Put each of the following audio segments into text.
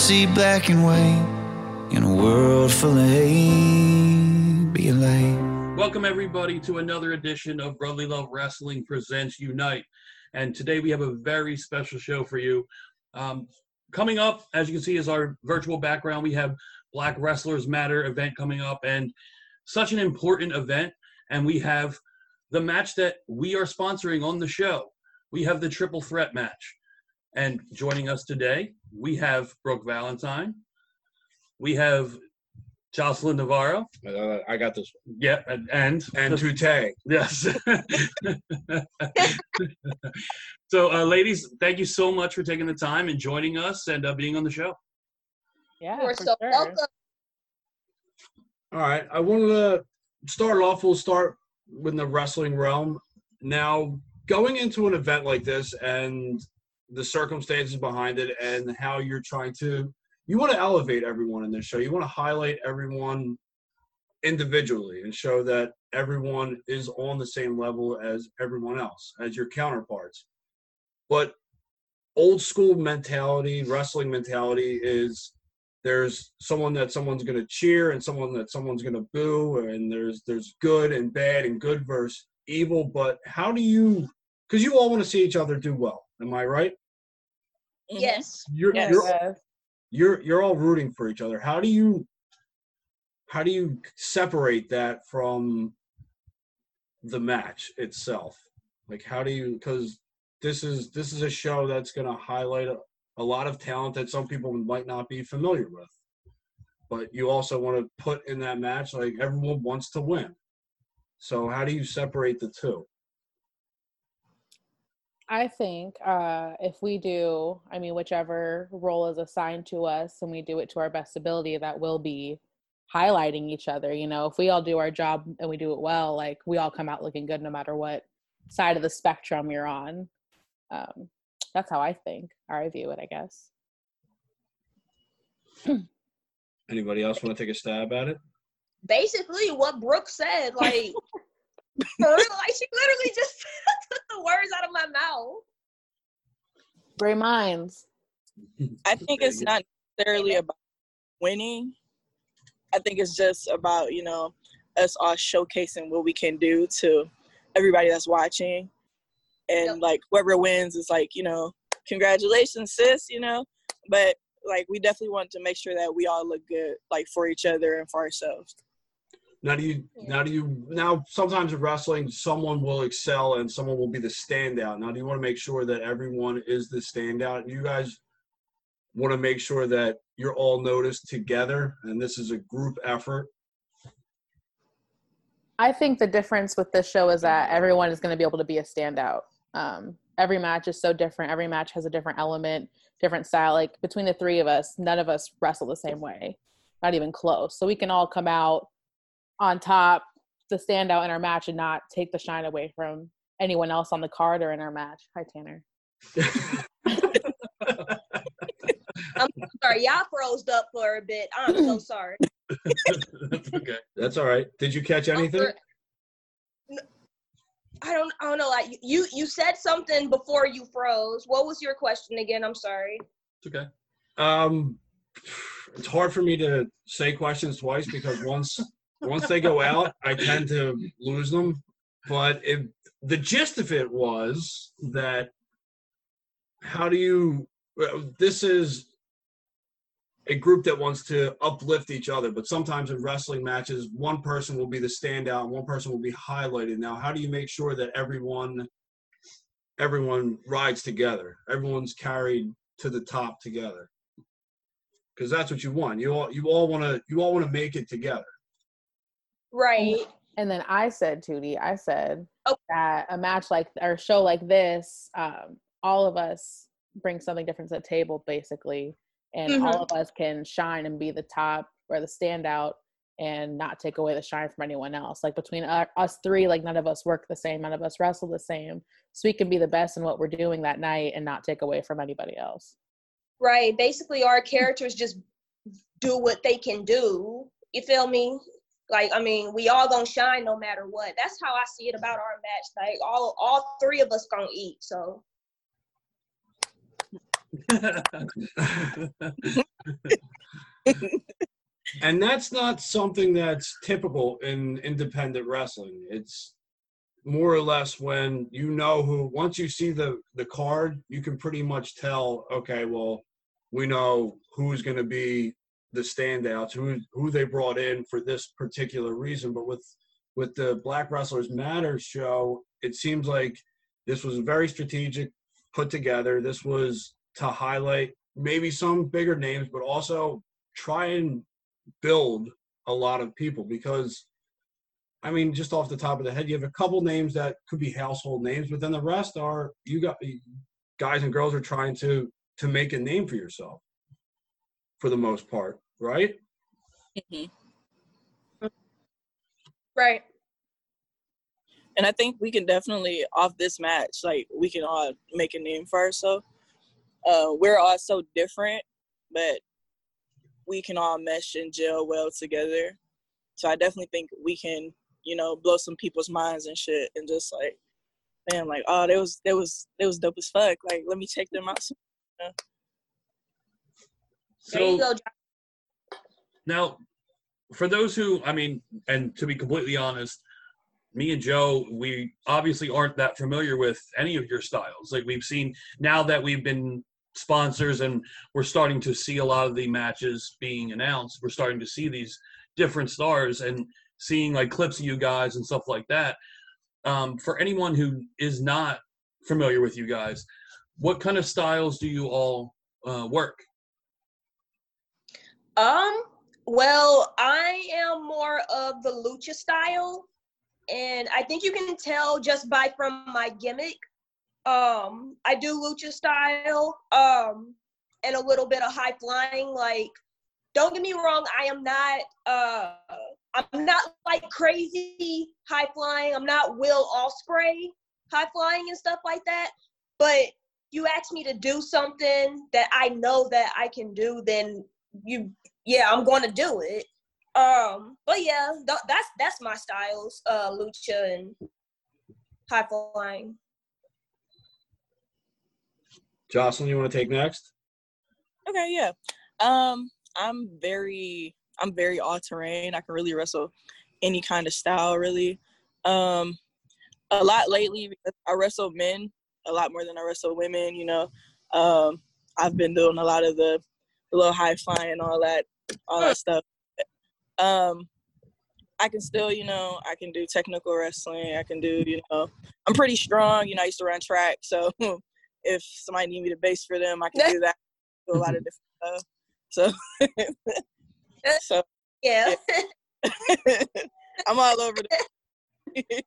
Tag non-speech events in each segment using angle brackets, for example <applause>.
see black and white in a world full of hate. Be light. Welcome, everybody, to another edition of Brotherly Love Wrestling Presents Unite. And today we have a very special show for you. Um, coming up, as you can see, is our virtual background. We have Black Wrestlers Matter event coming up, and such an important event. And we have the match that we are sponsoring on the show. We have the triple threat match. And joining us today, we have Brooke Valentine. We have Jocelyn Navarro. Uh, I got this. Yeah, and and, And Tootie. yes. <laughs> so, uh, ladies, thank you so much for taking the time and joining us and uh, being on the show. Yeah, You're so sure. welcome. All right. I wanted to start off. We'll start with the wrestling realm. Now, going into an event like this and the circumstances behind it and how you're trying to, you want to elevate everyone in this show. You want to highlight everyone individually and show that everyone is on the same level as everyone else, as your counterparts. But old school mentality, wrestling mentality is there's someone that someone's going to cheer and someone that someone's going to boo and there's there's good and bad and good versus evil but how do you because you all want to see each other do well am i right Yes. you're Yes. you're you're you're all rooting for each other. How do you how do you separate that from the match itself? Like how do you because this is this is a show that's going to highlight a, a lot of talent that some people might not be familiar with. But you also want to put in that match like everyone wants to win. So how do you separate the two I think uh, if we do, I mean, whichever role is assigned to us and we do it to our best ability, that will be highlighting each other. You know, if we all do our job and we do it well, like we all come out looking good no matter what side of the spectrum you're on. Um, that's how I think, or I view it, I guess. <clears throat> anybody else want to take a stab at it Basically, what Brooke said, like, for <laughs> real, <laughs> like she literally just <laughs> took the words out of my mouth. Great minds. I think it's not necessarily about winning. I think it's just about, you know, us all showcasing what we can do to everybody that's watching. And Yep. like whoever wins is like, you know, congratulations, sis, you know. But like we definitely want to make sure that we all look good, like for each other and for ourselves. Now do you now do you now sometimes in wrestling someone will excel and someone will be the standout. Now do you want to make sure that everyone is the standout? You guys want to make sure that you're all noticed together and this is a group effort. I think the difference with this show is that everyone is going to be able to be a standout. Um, every match is so different. Every match has a different element, different style. Like between the three of us, none of us wrestle the same way, not even close. So we can all come out on top, the standout in our match, and not take the shine away from anyone else on the card or in our match. Hi, Tanner. <laughs> I'm sorry, y'all froze up for a bit. I'm so <clears throat> sorry. That's okay. That's all right. Did you catch anything? I don't. I don't know. Like you, you said something before you froze. What was your question again? I'm sorry. It's okay. Um it's hard for me to say questions twice because once once they go out, I tend to lose them. But if the gist of it was that how do you this is a group that wants to uplift each other, but sometimes in wrestling matches, one person will be the standout, and one person will be highlighted. Now, how do you make sure that everyone everyone rides together? Everyone's carried to the top together. Because that's what you want. You all you all want to you all want to make it together. Right. And then I said, Tootie, I said Oh. that a match like or show like this, um, all of us bring something different to the table, basically, and all of us can shine and be the top or the standout, and not take away the shine from anyone else. Like between us three, like none of us work the same, none of us wrestle the same, so we can be the best in what we're doing that night and not take away from anybody else. Right. Basically, our characters just do what they can do. You feel me? Like, I mean, we all gonna shine no matter what. That's how I see it about our match. Like, all all three of us gonna eat. So <laughs> and that's not something that's typical in independent wrestling. It's more or less when you know who once you see the the card, you can pretty much tell, okay, well, we know who's going to be the standouts, who who they brought in for this particular reason. But with with the Black Wrestlers Matter show, it seems like this was very strategic, put together. This was to highlight maybe some bigger names, but also try and build a lot of people because I mean, just off the top of the head, you have a couple names that could be household names, but then the rest are you got guys and girls are trying to to make a name for yourself for the most part, right? Mm-hmm. Right. And I think we can definitely off this match, like we can all make a name for ourselves. Uh, we're all so different, but we can all mesh and gel well together. So I definitely think we can, you know, blow some people's minds and shit, and just like, man, like, oh, that was that was that was dope as fuck. Like, let me check them out. You? There you So go. now, for those who, I mean, and to be completely honest, me and Joe, we obviously aren't that familiar with any of your styles. Like we've seen now that we've been sponsors and we're starting to see a lot of the matches being announced. We're starting to see these different stars and seeing like clips of you guys and stuff like that. Um, for anyone who is not familiar with you guys, what kind of styles do you all uh, work? Um, well, I am more of the lucha style, and I think you can tell just by from my gimmick. Um, I do lucha style, um, and a little bit of high flying. Like, don't get me wrong, I am not uh I'm not like crazy high flying. I'm not Will Ospreay high flying and stuff like that. But you ask me to do something that I know that I can do, then you yeah, I'm going to do it. Um, but yeah, th- that's that's my styles, uh, lucha and high flying. Jocelyn, you want to take next? Okay, yeah. Um, I'm very I'm very all terrain. I can really wrestle any kind of style really. Um a lot lately because I wrestle men a lot more than I wrestle women, you know. Um I've been doing a lot of the, the little high flying and all that all that stuff. Um I can still, you know, I can do technical wrestling. I can do, you know, I'm pretty strong. You know, I used to run track, so <laughs> if somebody need me to base for them, I can do that. Do a lot of <laughs> different stuff. So, <laughs> so Yeah. I'm all over the.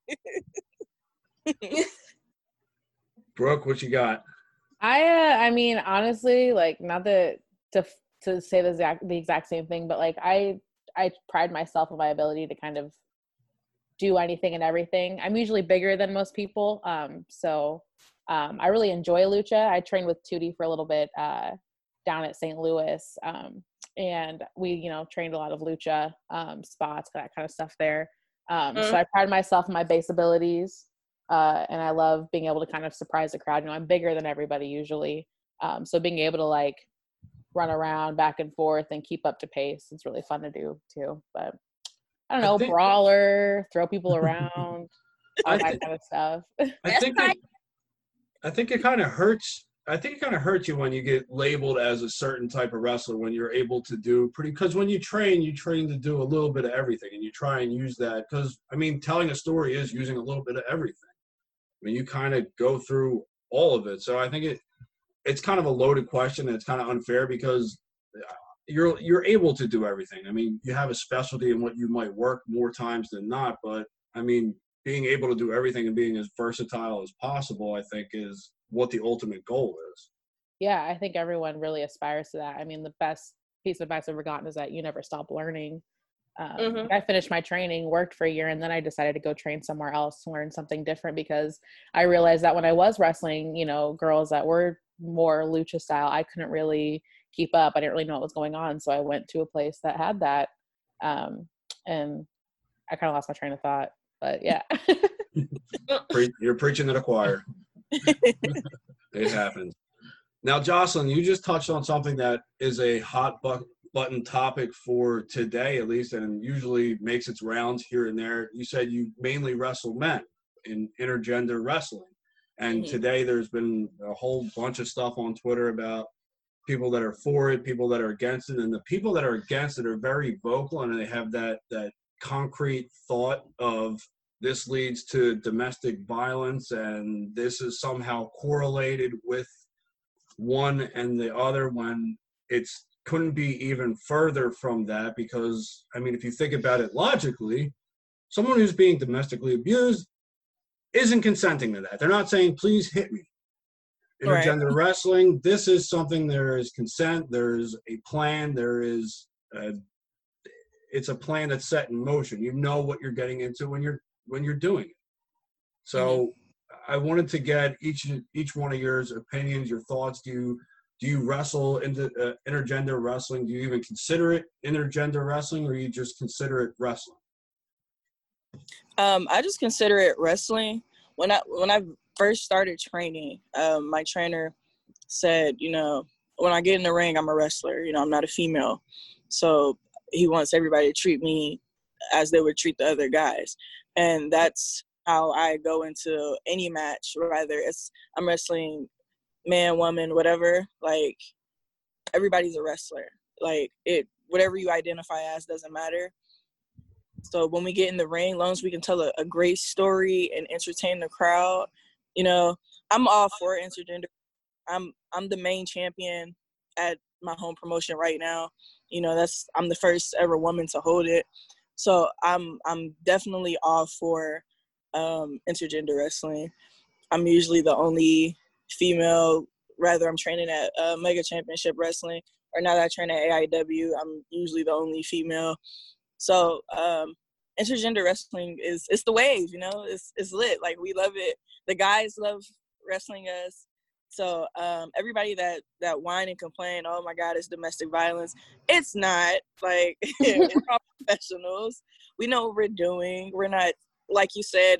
Brooke, what you got? I uh, I mean honestly, like not that to to say the exact the exact same thing, but like I I pride myself on my ability to kind of do anything and everything. I'm usually bigger than most people, um, so um, I really enjoy lucha. I trained with Tootie for a little bit uh, down at St. Louis, um, and we you know trained a lot of lucha um, spots, that kind of stuff there. Um, So I pride myself on my base abilities uh, and I love being able to kind of surprise the crowd. You know, I'm bigger than everybody usually, um, so being able to like run around back and forth and keep up to pace, it's really fun to do too. But I don't I know, think- brawler, throw people <laughs> around, all that kind of stuff. I think it, I think it kind of hurts. I think it kind of hurts you when you get labeled as a certain type of wrestler when you're able to do pretty. Because when you train, you train to do a little bit of everything, and you try and use that. Because I mean, telling a story is using a little bit of everything. I mean, you kind of go through all of it. So I think it it's kind of a loaded question. And it's kind of unfair because uh, you're you're able to do everything. I mean, you have a specialty in what you might work more times than not. But I mean, being able to do everything and being as versatile as possible, I think, is what the ultimate goal is. yeah, I think everyone really aspires to that. I mean, the best piece of advice I've ever gotten is that you never stop learning. Um, Mhm. I finished my training, worked for a year, and then I decided to go train somewhere else to learn something different because I realized that when I was wrestling, you know, girls that were more lucha style, I couldn't really keep up. I didn't really know what was going on, so I went to a place that had that, um, and I kind of lost my train of thought. But yeah, <laughs> Pre- you're preaching to the choir. <laughs> it happens. Now, Jocelyn, you just touched on something that is a hot bu- button topic for today, at least, and usually makes its rounds here and there. You said you mainly wrestle men in intergender wrestling. And Mhm. today there's been a whole bunch of stuff on Twitter about people that are for it, people that are against it, and the people that are against it are very vocal and they have that that concrete thought of this leads to domestic violence and this is somehow correlated with one and the other when it's couldn't be even further from that because I mean if you think about it logically, someone who's being domestically abused isn't consenting to that. They're not saying please hit me. Right. Intergender wrestling, this is something there is consent, there's a plan, there is a, it's a plan that's set in motion. You know what you're getting into when you're when you're doing it. So I wanted to get each each one of yours opinions, your thoughts. Do you do you wrestle into uh, intergender wrestling? Do you even consider it intergender wrestling, or you just consider it wrestling? Um, I just consider it wrestling. When I when I first started training, um, my trainer said, you know, when I get in the ring, I'm a wrestler. You know, I'm not a female, so he wants everybody to treat me as they would treat the other guys, and that's how I go into any match. Whether it's I'm wrestling man, woman, whatever. Like everybody's a wrestler. Like it, whatever you identify as doesn't matter. So when we get in the ring, long as we can tell a, a great story and entertain the crowd, you know, I'm all for intergender. I'm I'm the main champion at my home promotion right now. You know, that's I'm the first ever woman to hold it. So I'm I'm definitely all for um, intergender wrestling. I'm usually the only female. Rather, I'm training at uh, Mega Championship Wrestling, or now that I train at AIW, I'm usually the only female. So um, intergender wrestling is it's the wave, you know. It's it's lit. Like we love it. The guys love wrestling us. So um, everybody that that whine and complain, oh my God, it's domestic violence. It's not. Like <laughs> it's all <laughs> professionals. We know what we're doing. We're not like you said.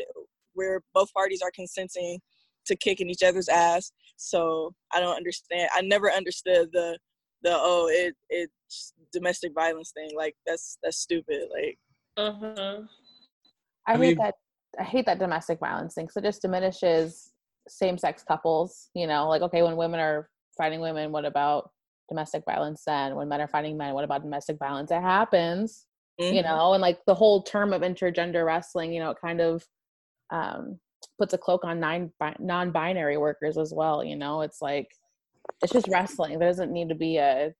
We're both parties are consenting to kicking each other's ass. So I don't understand. I never understood the the oh it it's domestic violence thing. Like that's that's stupid. Like Uh-huh. I, I hate that. I hate that domestic violence thing. So it just diminishes same-sex couples. You know, like okay, when women are fighting women, what about domestic violence? Then when men are fighting men, what about domestic violence? It happens. You mhm. know, and like the whole term of intergender wrestling, you know, it kind of um, puts a cloak on nine bi- non-binary workers as well. You know, it's like it's just wrestling. There doesn't need to be a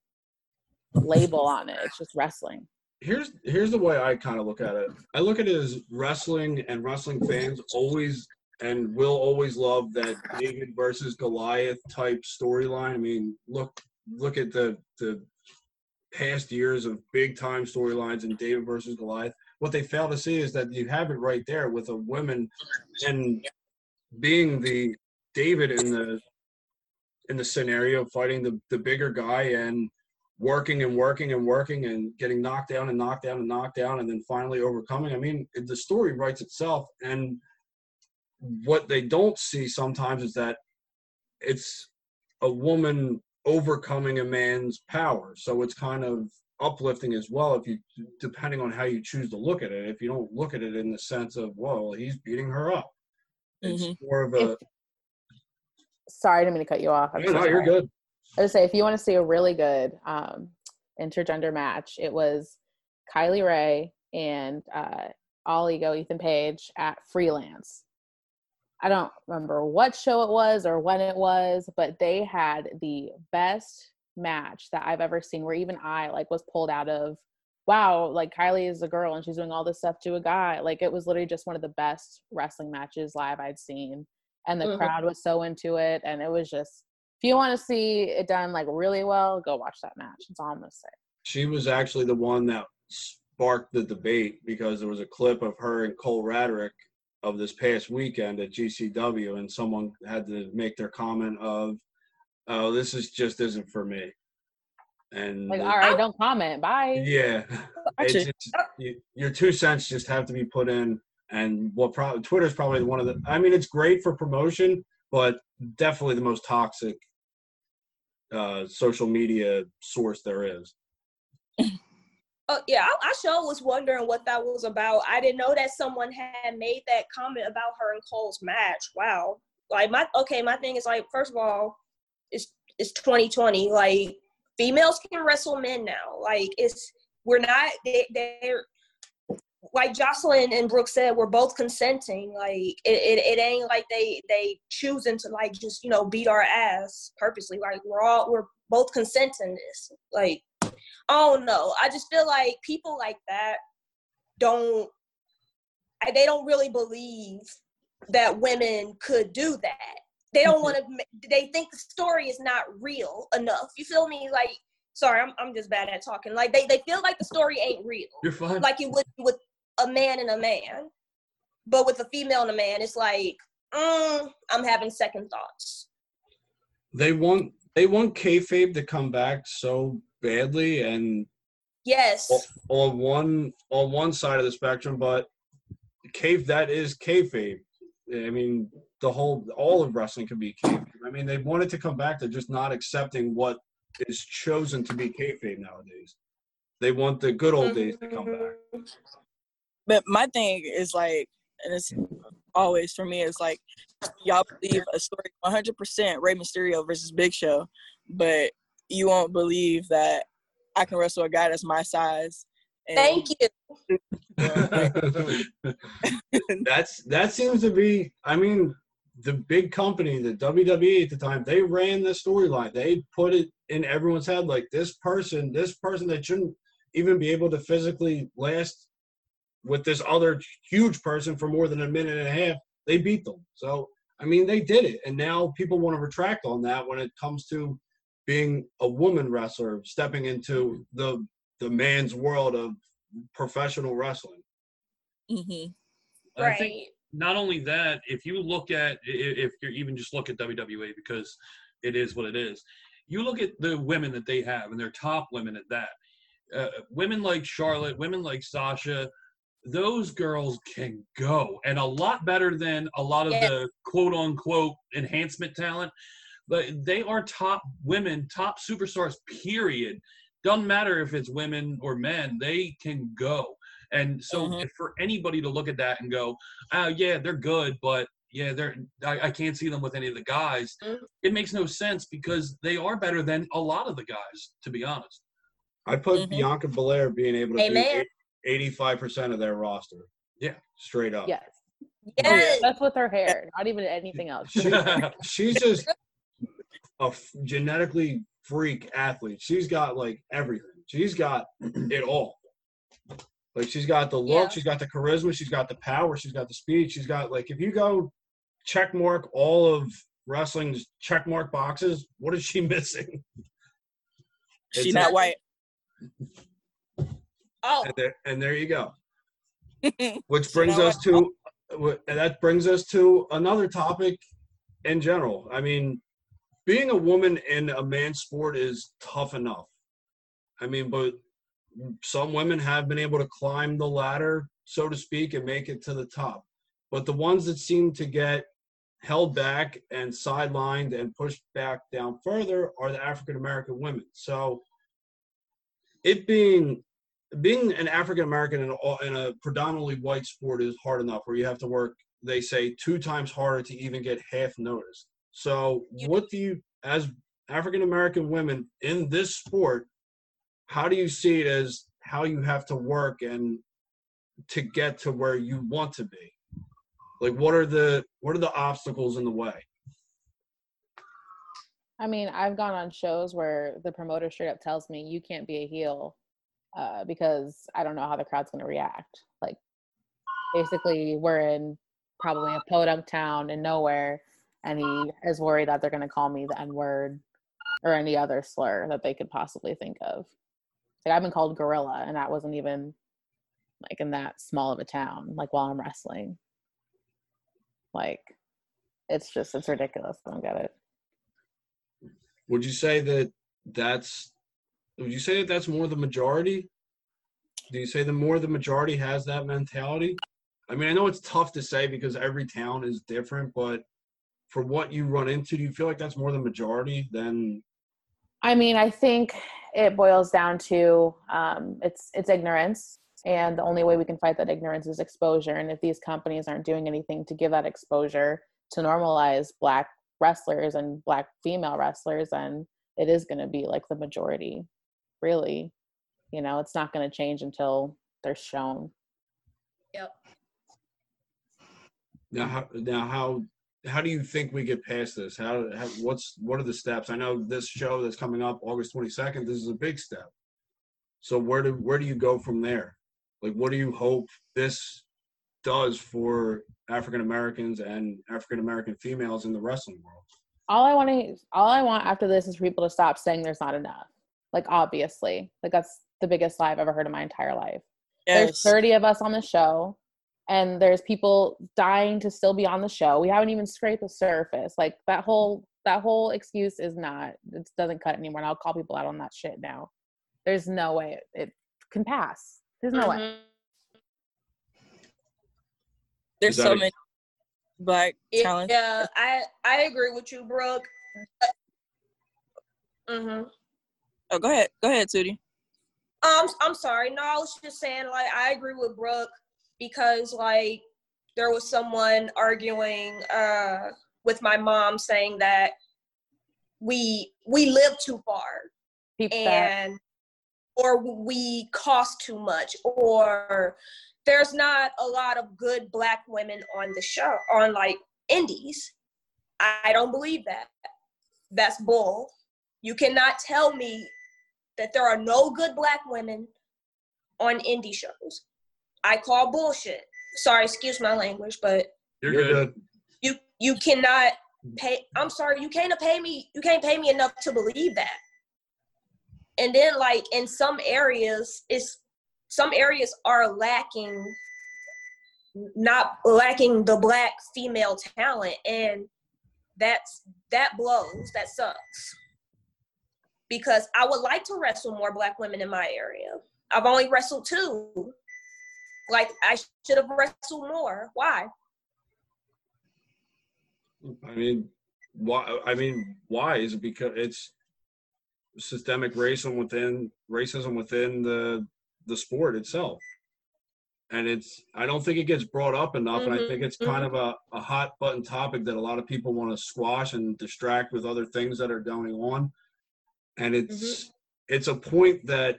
label on it. It's just wrestling. Here's here's the way I kind of look at it. I look at it as wrestling and wrestling fans always and will always love that David versus Goliath type storyline. I mean, look look at the the past years of big time storylines in David versus Goliath. What they fail to see is that you have it right there with a woman and being the David in the in the scenario fighting the the bigger guy and working and working and working and getting knocked down and knocked down and knocked down and then finally overcoming. I mean, the story writes itself. And what they don't see sometimes is that it's a woman overcoming a man's power. So it's kind of uplifting as well if you depending on how you choose to look at it. If you don't look at it in the sense of, well, he's beating her up. It's mm-hmm. more of a Sorry, I didn't mean to cut you off. I'm no, so no, you're good. I would say if you want to see a really good um, intergender match, it was Kylie Rae and uh, All Ego Ethan Page at Freelance. I don't remember what show it was or when it was, but they had the best match that I've ever seen. Where even I like was pulled out of, wow, like Kylie is a girl and she's doing all this stuff to a guy. Like it was literally just one of the best wrestling matches live I'd seen, and the Mhm. crowd was so into it, and it was just if you want to see it done like really well, go watch that match. That's all I'm gonna say. she was actually the one that sparked the debate because there was a clip of her and Cole Radrick of this past weekend at GCW, and someone had to make their comment of, "Oh, this is just isn't for me." And Like, it- all right, don't comment. Bye. yeah, Watch it's, it's, you, your two cents just have to be put in. And what probably Twitter's probably one of the. I mean, it's great for promotion, but definitely the most toxic uh, social media source there is. Oh yeah, I, I sure was wondering what that was about. I didn't know that someone had made that comment about her and Cole's match. Wow. Like my okay, my thing is like, first of all, it's it's 2020. Like females can wrestle men now. Like it's we're not they, they're like Jocelyn and Brooke said, we're both consenting. Like it, it, it ain't like they they choosing to like just you know beat our ass purposely. Like we're all we're both consenting this. Like oh no, I just feel like people like that don't they don't really believe that women could do that. They don't mm-hmm. want to. They think the story is not real enough. You feel me? Like sorry, I'm I'm just bad at talking. Like they they feel like the story ain't real. You're fine. Like it would with a man and a man, but with a female and a man, it's like mm, I'm having second thoughts. They want they want kayfabe to come back so badly, and Yes. on one on one side of the spectrum, but cave that is kayfabe. I mean, the whole all of wrestling can be kayfabe. I mean, they wanted to come back. They're just not accepting what is chosen to be kayfabe nowadays. They want the good old days to come back. But my thing is like, and it's always for me is like, y'all believe a story 100% Rey Mysterio versus Big Show, but you won't believe that I can wrestle a guy that's my size. And Thank you. <laughs> That's that seems to be. I mean, the big company, the WWE at the time, they ran the storyline. They put it in everyone's head like this person, this person that shouldn't even be able to physically last with this other huge person for more than a minute and a half. They beat them. So I mean, they did it, and now people want to retract on that when it comes to being a woman wrestler, stepping into the the man's world of professional wrestling. Mhm. I think Right. not only that, if you look at if you even just look at WWE because it is what it is, you look at the women that they have and they're top women at that. Uh, women like Charlotte, women like Sasha, those girls can go and a lot better than a lot of yeah. the quote unquote enhancement talent but they are top women top superstars period doesn't matter if it's women or men they can go and so mm-hmm. for anybody to look at that and go oh yeah they're good but yeah they're i, I can't see them with any of the guys mm-hmm. it makes no sense because they are better than a lot of the guys to be honest i put mm-hmm. bianca belair being able to Amen. do 85% of their roster. Yeah. Straight up. Yes. Yes. That's with her hair, not even anything else. She, <laughs> she's just a f- genetically freak athlete. She's got like everything. She's got it all. Like she's got the look, yeah. she's got the charisma, she's got the power, she's got the speed, she's got like if you go check mark all of wrestling's check mark boxes, what is she <laughs> missing? She's not white. Oh, and there, and there you go. <laughs> Which brings us to and that brings us to another topic in general. I mean, being a woman in a man's sport is tough enough. I mean, but some women have been able to climb the ladder, so to speak, and make it to the top. But the ones that seem to get held back and sidelined and pushed back down further are the African American women. So it being being an African American in, a- in a predominantly white sport is hard enough where you have to work, they say, two times harder to even get half notice. So, what do you, as African American women in this sport, how do you see it as how you have to work and to get to where you want to be? Like, what are the what are the obstacles in the way? I mean, I've gone on shows where the promoter straight up tells me you can't be a heel uh, because I don't know how the crowd's going to react. Like, basically, we're in probably a podunk town in nowhere, and he is worried that they're going to call me the N word or any other slur that they could possibly think of. Like, I've been called gorilla, and that wasn't even like in that small of a town, like while I'm wrestling. Like, it's just, it's ridiculous. I don't get it. Would you say that that's would you say that that's more the majority? Do you say the more the majority has that mentality? I mean, I know it's tough to say because every town is different, but for what you run into, do you feel like that's more the majority than I mean, I think it boils down to um, it's it's ignorance, and the only way we can fight that ignorance is exposure. And if these companies aren't doing anything to give that exposure to normalize black wrestlers and black female wrestlers, then it is going to be like the majority. Really, you know, it's not going to change until they're shown. Yep. Now, how, now, how how do you think we get past this? How, how what's what are the steps? I know this show that's coming up August twenty second. This is a big step. So where do where do you go from there? Like, what do you hope this does for African Americans and African American females in the wrestling world? All I want to, all I want after this is for people to stop saying there's not enough. Like, obviously, like that's the biggest lie I've ever heard in my entire life. There's 30 of us on the show and there's people dying to still be on the show. We haven't even scraped the surface. Like that whole that whole excuse is not it doesn't cut anymore. And I'll call people out on that shit now. There's no way it, it can pass. There's no way. Mhm. There's so a- many black talent. Yeah, I I agree with you, Brooke. Mm-hmm. Oh, go ahead. Go ahead, Tootie. Um, I'm sorry. No, I was just saying, like, I agree with Brooke because, like, there was someone arguing uh, with my mom saying that we we live too far Peep that. and or we cost too much or there's not a lot of good black women on the show on like indies i don't believe that that's bull you cannot tell me that there are no good black women on indie shows i call bullshit sorry excuse my language but You're, You're good. good. you you cannot pay i'm sorry you can't pay me you can't pay me enough to believe that and then like in some areas it's some areas are lacking not lacking the black female talent and that's that blows that sucks because i would like to wrestle more black women in my area. I've only wrestled two. Like i should have wrestled more. Why? I mean, why? I mean, why? Is it because it's systemic racism within racism within the the sport itself, and it's. I don't think it gets brought up enough, and I think it's mm-hmm. kind of mm-hmm. a, a hot button topic that a lot of people want to squash and distract with other things that are going on, and mm-hmm. it's it's a point that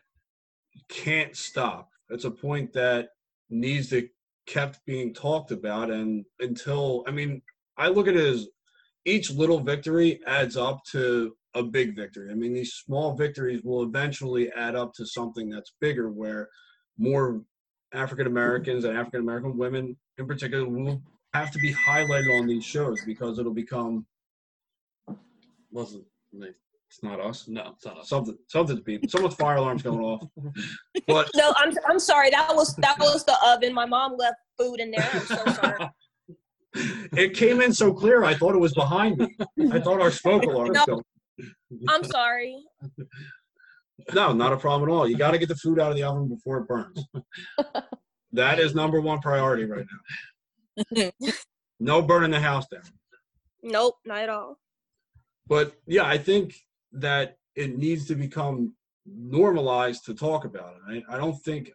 can't stop. It's a point that needs to kept being talked about, and until I mean, I look at it as each little victory adds up to a big victory. I mean, these small victories will eventually add up to something that's bigger, where more African Americans and African American women, in particular, will have to be highlighted on these shows because it'll become Wasn't me. It's not us. No, it's not us. Something, something to be. Someone's fire alarm's going off. <laughs> But No, I'm I'm sorry. That was that was the oven. My mom left food in there. I'm so sorry. <laughs> it came in so clear. I thought it was behind me. I thought our smoke alarm was No. going. I'm sorry. No, not a problem at all. You got to get the food out of the oven before it burns. <laughs> that is number one priority right now. No burning the house down. Nope, not at all. But yeah, I think that it needs to become normalized to talk about it. I, I don't think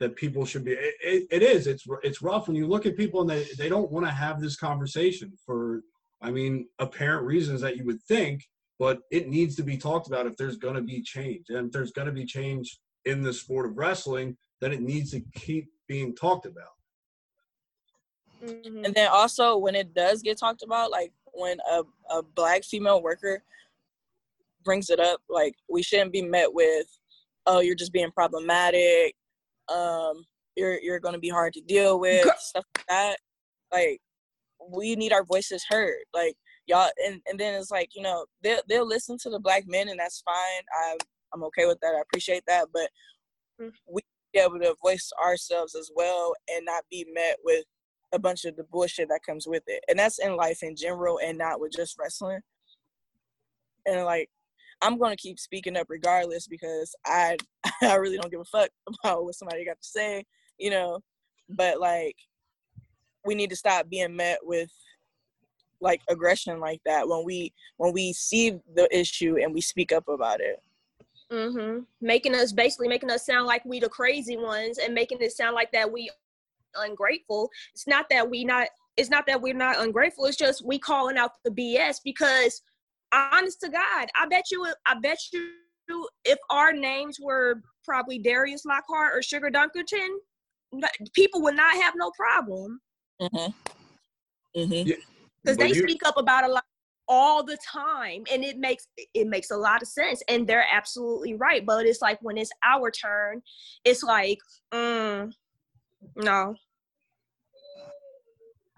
that people should be. It, it, it is. It's it's rough when you look at people and they they don't want to have this conversation for. I mean, apparent reasons that you would think, but it needs to be talked about if there's going to be change, and if there's going to be change in the sport of wrestling, then it needs to keep being talked about. Mhm. And then also when it does get talked about, like when a, a black female worker brings it up, like we shouldn't be met with, oh, you're just being problematic, um, you're you're gonna be hard to deal with, stuff like that. Like we need our voices heard. Like y'all and, and then it's like, you know, they'll they'll listen to the black men and that's fine. I'm I'm okay with that. I appreciate that. But Mm. we be able to voice ourselves as well and not be met with a bunch of the bullshit that comes with it. And that's in life in general and not with just wrestling. And like I'm gonna keep speaking up regardless because I <laughs> I really don't give a fuck <laughs> about what somebody got to say, you know. But like we need to stop being met with like aggression like that when we when we see the issue and we speak up about it. Mm-hmm. Making us basically making us sound like we the crazy ones and making it sound like that we ungrateful. It's not that we not it's not that we're not ungrateful. It's just we calling out the BS because honest to God, I bet you I bet you if our names were probably Darius Lockhart or Sugar Dunkerton, people would not have no problem. Mm-hmm. Mm-hmm. because they you- speak up about a lot all the time and it makes it makes a lot of sense and they're absolutely right but it's like when it's our turn it's like mm, no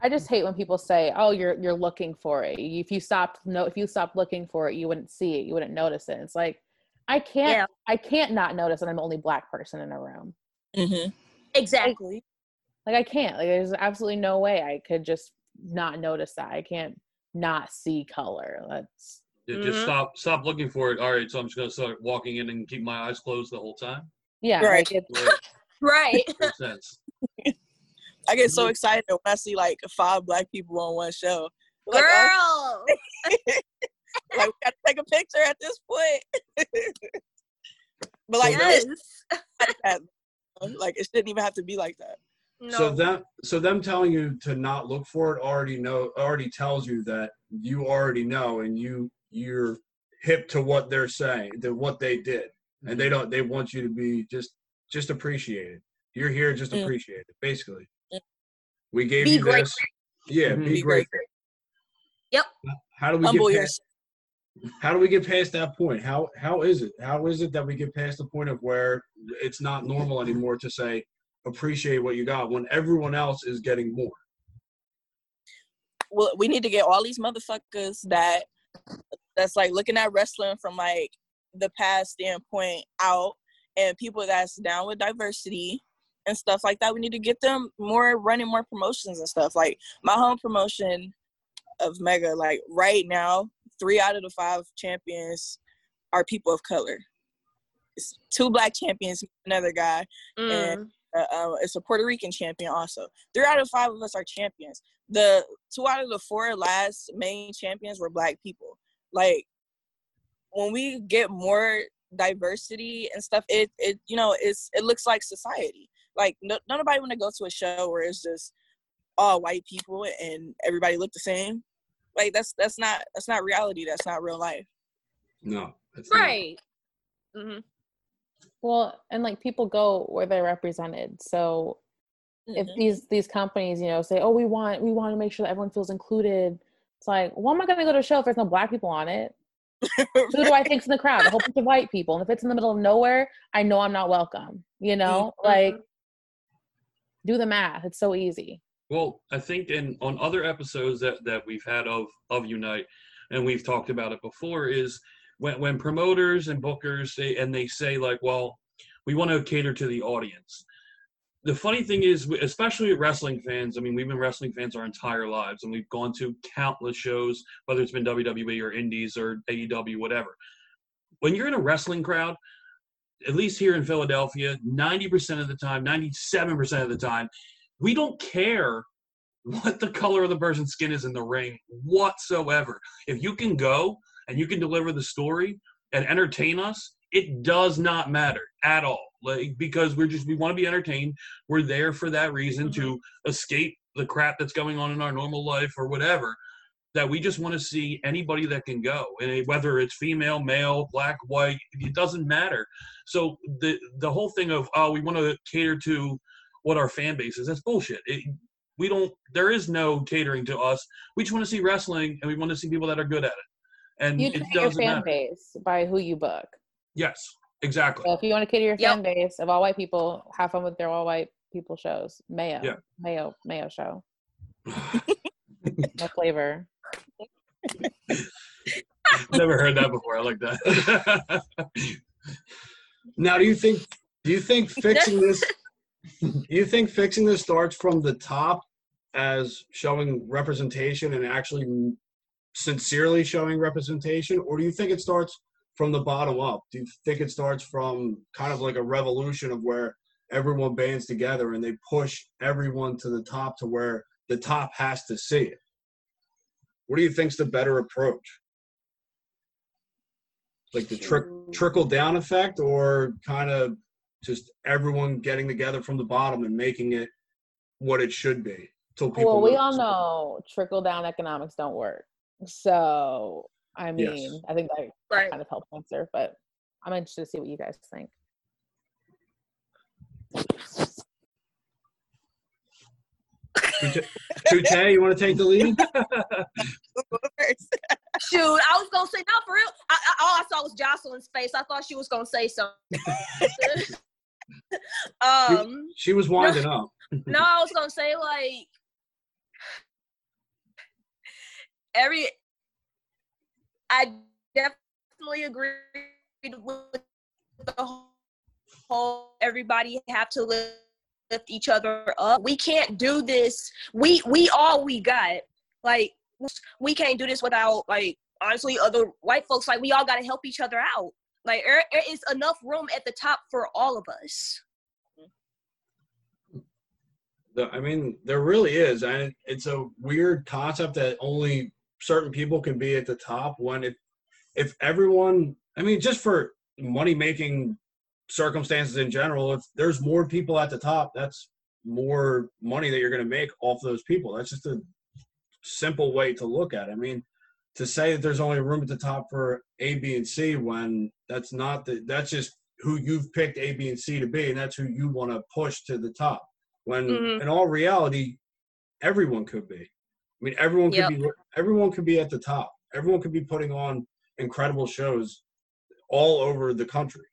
I just hate when people say, "Oh, you're you're looking for it. If you stopped no, if you stopped looking for it, you wouldn't see it. You wouldn't notice it." It's like I can't Yeah. I can't not notice that I'm the only black person in a room. Mm-hmm. exactly Like I can't. Like there's absolutely no way I could just not notice that. I can't not see color. That's Yeah, Just Mhm. stop stop looking for it. All right, so I'm just gonna start walking in and keep my eyes closed the whole time. yeah. Right. Like Like, <laughs> right makes sense. I get so excited when I see like five black people on one show. Like, oh, girl <laughs> like we gotta take a picture at this point. <laughs> but like, yes it's like it shouldn't even have to be like that. no So them so them telling you to not look for it already know already tells you that you already know and you you're hip to what they're saying, to what they did. And they don't they want you to be just just appreciated. You're here just Mm. appreciate basically. We gave Be you grateful. this. Yeah, Mhm. be, Be grateful. Yep. How do we Humble get past, how do we get past that point? How how is it? How is it that we get past the point of where it's not normal anymore to say appreciate what you got when everyone else is getting more? well, we need to get all these motherfuckers that that's like looking at wrestling from like the past standpoint out and people that's down with diversity and stuff like that. We need to get them more running more promotions and stuff. Like my home promotion of Mega, like right now, three out of the five champions are people of color. It's two black champions, another guy, Mm. uh, uh, it's a Puerto Rican champion also. Three out of five of us are champions. The two out of the four last main champions were black people. Like when we get more diversity and stuff, it it you know it's it looks like society. Like no, nobody want to go to a show where it's just all white people and everybody look the same. Like that's that's not that's not reality. That's not real life. No. it's not. right hmm well, and like people go where they're represented. So if Mhm. these these companies, you know, say, "Oh, we want we want to make sure that everyone feels included," it's like, well, am I going to go to a show if there's no black people on it? <laughs> Who do I think's in the crowd? A whole bunch of white people. And if it's in the middle of nowhere, I know I'm not welcome. You know, Mhm. like do the math. It's so easy. Well, I think in on other episodes that that we've had of of Unite, and we've talked about it before, is when when promoters and bookers say and they say like, well, we want to cater to the audience. The funny thing is, especially wrestling fans, I mean, we've been wrestling fans our entire lives, and we've gone to countless shows, whether it's been WWE or Indies or AEW, whatever. When you're in a wrestling crowd, at least here in Philadelphia, 90% of the time, 97% of the time, we don't care what the color of the person's skin is in the ring whatsoever. If you can go and you can deliver the story and entertain us, it does not matter at all. Like because we're just we want to be entertained. We're there for that reason mm-hmm. to escape the crap that's going on in our normal life or whatever. That we just want to see anybody that can go, and whether it's female, male, black, white, it doesn't matter. So the the whole thing of oh we want to cater to what our fan base is that's bullshit. It, we don't. There is no catering to us. We just want to see wrestling, and we want to see people that are good at it. And You it train your doesn't fan matter. base by who you book. Yes, exactly. So if you want to cater your Yep. fan base of all white people, have fun with their all white people shows. Mayo, Yeah. Mayo, Mayo show. <laughs> No flavor. Never heard that before. I like that. <laughs> Now, do you think do you think fixing this do you think fixing this starts from the top as showing representation and actually sincerely showing representation or do you think it starts from the bottom up? Do you think it starts from kind of like a revolution of where everyone bands together and they push everyone to the top to where the top has to see it? What do you think's the better approach? Like the trick trickle down effect, or kind of just everyone getting together from the bottom and making it what it should be. Till people well, we notice all know trickle down economics don't work. So, I Yes. mean, I think that Right. kind of helps answer, but I'm interested to see what you guys think. <laughs> Tootie, you want to take the lead? <laughs> Shoot, I was gonna say no for real. I, I, all I saw was Jocelyn's face. I thought she was gonna say something. <laughs> um, she was winding up. no, I was gonna say like every. I definitely agree with the whole. Everybody have to lift lift each other up. We can't do this. We we all we got. Like we can't do this without like honestly other white folks. Like we all got to help each other out. Like there, there is enough room at the top for all of us. I mean, there really is, and it's a weird concept that only certain people can be at the top. When if if everyone, I mean, just for money making circumstances in general, if there's more people at the top, that's more money that you're going to make off those people. That's just a simple way to look at it. I mean, to say that there's only room at the top for A, B, and C when that's not the that's just who you've picked A, B, and C to be, and that's who you want to push to the top. When Mhm. in all reality, everyone could be. I mean, everyone could Yep. be everyone could be at the top. Everyone could be putting on incredible shows all over the country.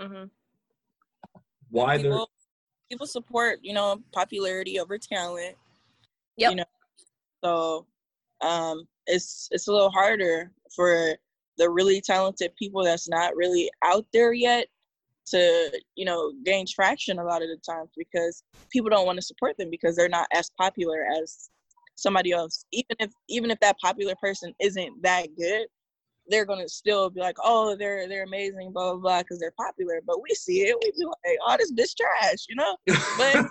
Mm-hmm. Why they're people, people support, you know, popularity over talent. Yep. You know, so um, it's it's a little harder for the really talented people that's not really out there yet to you know gain traction a lot of the times because people don't want to support them because they're not as popular as somebody else even if even if that popular person isn't that good they're gonna still be like oh they're they're amazing blah blah blah because they're popular but we see it we be like oh this bitch trash you know But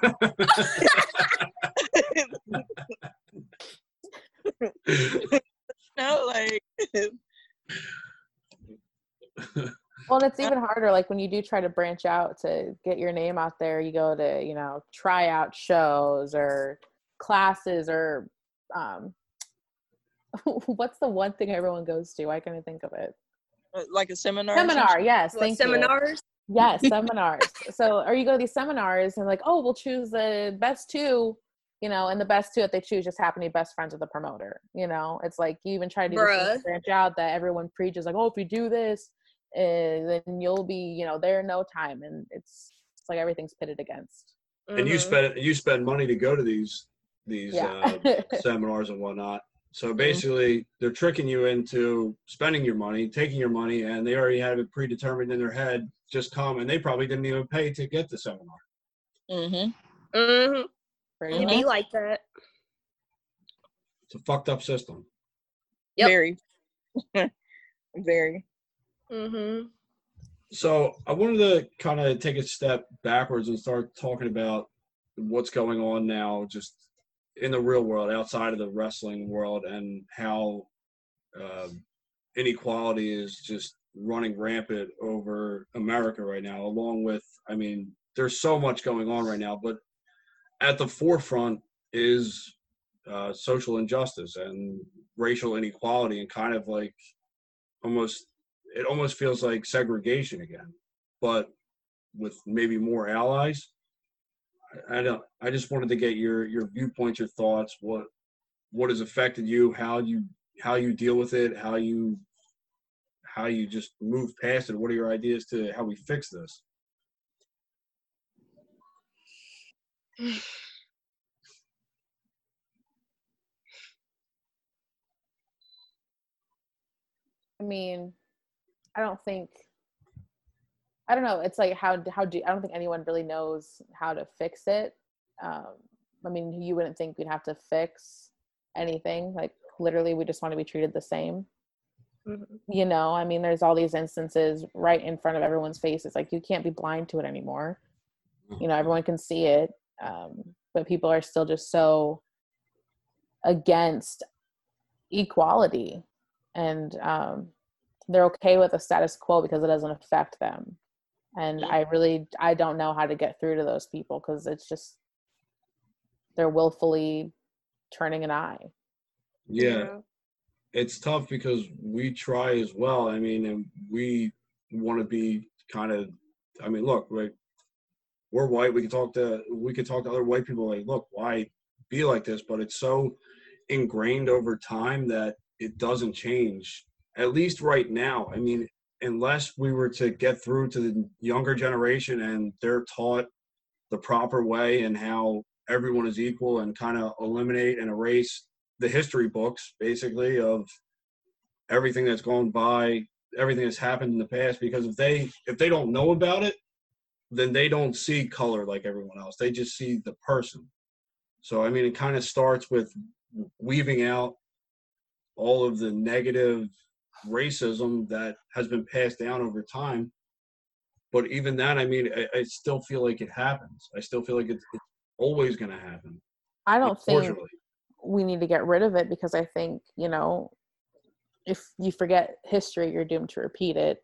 <laughs> no like <laughs> Well, it's <laughs> even harder. Like when you do try to branch out to get your name out there, you go to you know tryout shows or classes or um, <laughs> what's the one thing everyone goes to? I can't think of it. like a seminar Seminar, yes. What, thank you. seminars? Yes, <laughs> seminars. So, or you go to these seminars and like, oh, we'll choose the best two, you know, and the best two that they choose just happen to be best friends with the promoter. You know, it's like you even try to do this thing to Bruh. branch out that everyone preaches like, oh, if you do this, uh, then you'll be, you know, there in no time, and it's it's like everything's pitted against. and you spend you spend money to go to these these Yeah. uh, <laughs> seminars and whatnot. So basically, they're tricking you into spending your money, taking your money, and they already have it predetermined in their head. Just come, and they probably didn't even pay to get the seminar. Mhm. Mhm. Pretty It much. be like that. It's a fucked up system. Yep. very <laughs> very Mm-hmm. So I wanted to kind of take a step backwards and start talking about what's going on now, just in the real world, outside of the wrestling world, and how um inequality is just running rampant over America right now. Along with, I mean, there's so much going on right now, but at the forefront is uh, social injustice and racial inequality, and kind of like almost it almost feels like segregation again, but with maybe more allies. I, don't. I just wanted to get your your viewpoints, your thoughts. What what has affected you? How you how you deal with it? How you how you just move past it? What are your ideas to how we fix this? <sighs> I mean, I don't think. I don't know. It's like how how do I don't think anyone really knows how to fix it. Um, I mean, you wouldn't think we'd have to fix anything. Like literally, we just want to be treated the same. Mhm. You know, I mean, there's all these instances right in front of everyone's face. It's like you can't be blind to it anymore. You know, everyone can see it, um, but people are still just so against equality and um, they're okay with the status quo because it doesn't affect them and i really i don't know how to get through to those people because it's just they're willfully turning an eye yeah it's tough because we try as well. I mean, and we want to be kind of. I mean, look, right? We're white. We can talk to we can talk to other white people. Like, look, why be like this? But it's so ingrained over time that it doesn't change. At least right now. I mean, unless we were to get through to the younger generation and they're taught the proper way and how everyone is equal and kind of eliminate and erase the history books basically of everything that's gone by everything that's happened in the past because if they if they don't know about it then they don't see color like everyone else. They just see the person. So i mean it kind of starts with weaving out all of the negative racism that has been passed down over time but even that i mean i, I still feel like it happens i still feel like it's, it's always going to happen i don't think we need to get rid of it because I think, you know, if you forget history, you're doomed to repeat it.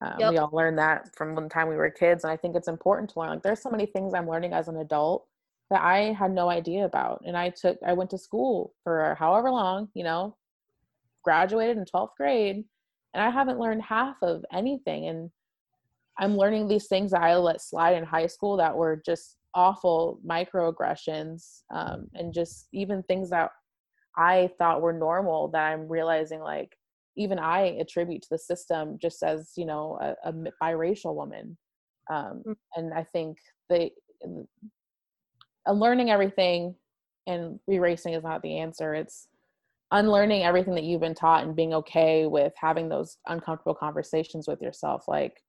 Um, yep. We all learned that from the time we were kids. And I think it's important to learn. Like, there's so many things I'm learning as an adult that I had no idea about. And I took, I went to school for however long, you know, graduated in 12th grade, and I haven't learned half of anything. And I'm learning these things that I let slide in high school that were just awful microaggressions um, and just even things that I thought were normal that I'm realizing like even I attribute to the system just as you know a, a biracial woman, um, mm. and I think they uh, learning everything and erasing is not the answer. It's unlearning everything that you've been taught and being okay with having those uncomfortable conversations with yourself. Like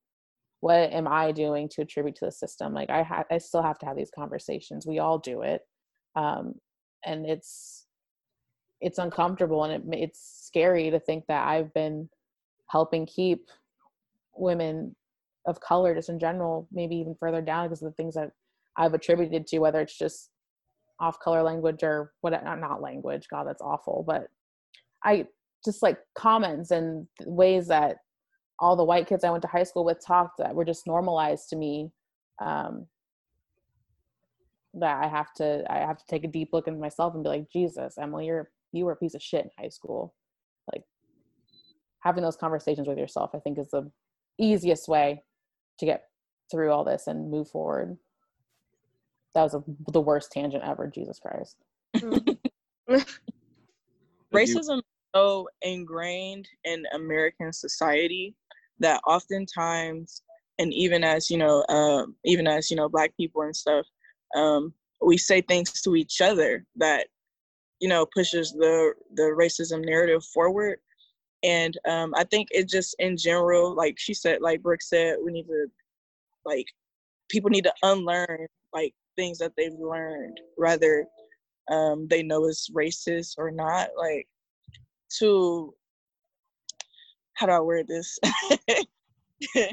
what am i doing to attribute to the system like i ha- i still have to have these conversations we all do it um, and it's it's uncomfortable and it, it's scary to think that i've been helping keep women of color just in general maybe even further down because of the things that i've attributed to whether it's just off color language or what not, not language god that's awful but i just like comments and ways that all the white kids I went to high school with talked that were just normalized to me. Um, that I have to I have to take a deep look into myself and be like, Jesus, Emily, you're you were a piece of shit in high school. Like having those conversations with yourself, I think is the easiest way to get through all this and move forward. That was a, the worst tangent ever, Jesus Christ. <laughs> Racism so ingrained in American society that oftentimes and even as you know um, even as you know black people and stuff um, we say things to each other that you know pushes the the racism narrative forward. And um, i think it just in general like she said like brooke said we need to like people need to unlearn like things that they've learned rather um, they know it's racist or not like to how do I word this? <laughs> to, you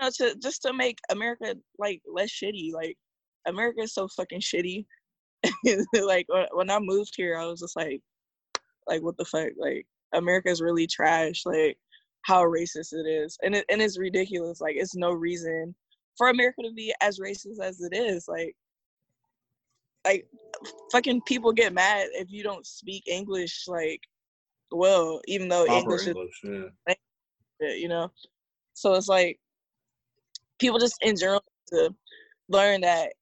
know, to just to make America like less shitty. Like America is so fucking shitty. <laughs> like when I moved here, I was just like, like what the fuck? Like America is really trash. Like how racist it is, and it and it's ridiculous. Like it's no reason for America to be as racist as it is. Like like fucking people get mad if you don't speak English. Like well, even though Proper English, English is, yeah. you know. So it's like people just in general to learn that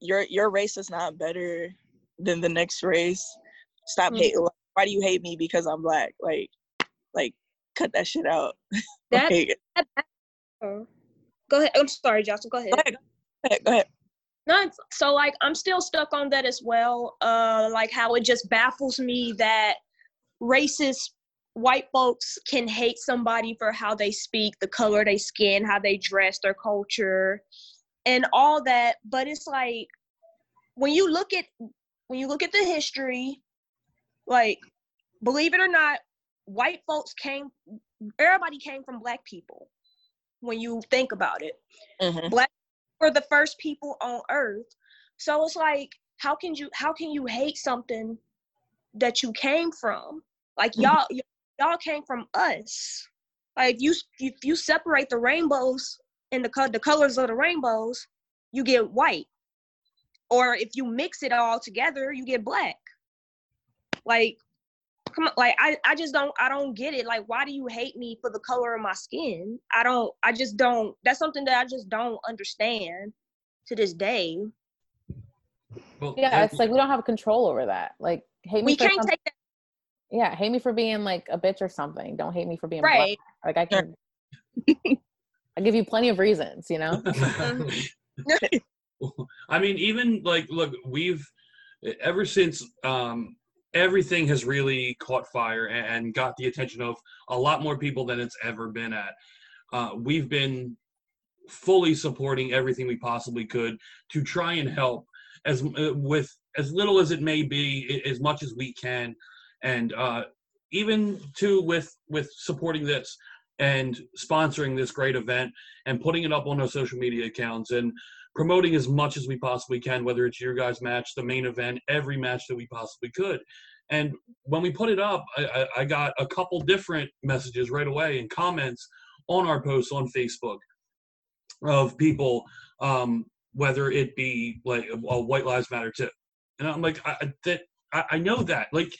your your race is not better than the next race. Stop mm-hmm. hating. Why do you hate me because I'm black? Like, like cut that shit out. <laughs> That, like, that, that oh. Go ahead. I'm sorry, Jocelyn. Go ahead. Go ahead. Go ahead. Go ahead. No, so like I'm still stuck on that as well. Uh, like how it just baffles me that racist white folks can hate somebody for how they speak, the color they skin, how they dress, their culture, and all that. But it's like when you look at when you look at the history, like believe it or not, white folks came everybody came from black people when you think about it. Mm-hmm. Black were the first people on earth. So it's like how can you how can you hate something that you came from? Like y'all y- y'all came from us. Like if you if you separate the rainbows and the co- the colors of the rainbows, you get white. Or if you mix it all together, you get black. Like come on, like I, I just don't I don't get it. Like why do you hate me for the color of my skin? I don't I just don't that's something that I just don't understand to this day. Well, Yeah, it's like we don't have control over that. Like hate me We for can't take that yeah, hate me for being like a bitch or something. Don't hate me for being black. right. Like I can <laughs> I give you plenty of reasons, you know? <laughs> <laughs> I mean, even like, look, we've ever since um, everything has really caught fire and, got the attention of a lot more people than it's ever been at. Uh, we've been fully supporting everything we possibly could to try and help as uh, with as little as it may be, as much as we can, and uh, even to with with supporting this and sponsoring this great event and putting it up on our social media accounts and promoting as much as we possibly can, whether it's your guys' match, the main event, every match that we possibly could. And when we put it up, I, I, got a couple different messages right away and comments on our posts on Facebook of people, um, whether it be like a White Lives Matter too. And I'm like, I- that I, I know that. Like,